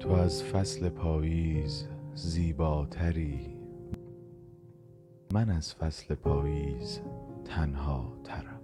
تو از فصل پاییز زیباتری. من از فصل پاییز تنها ترم.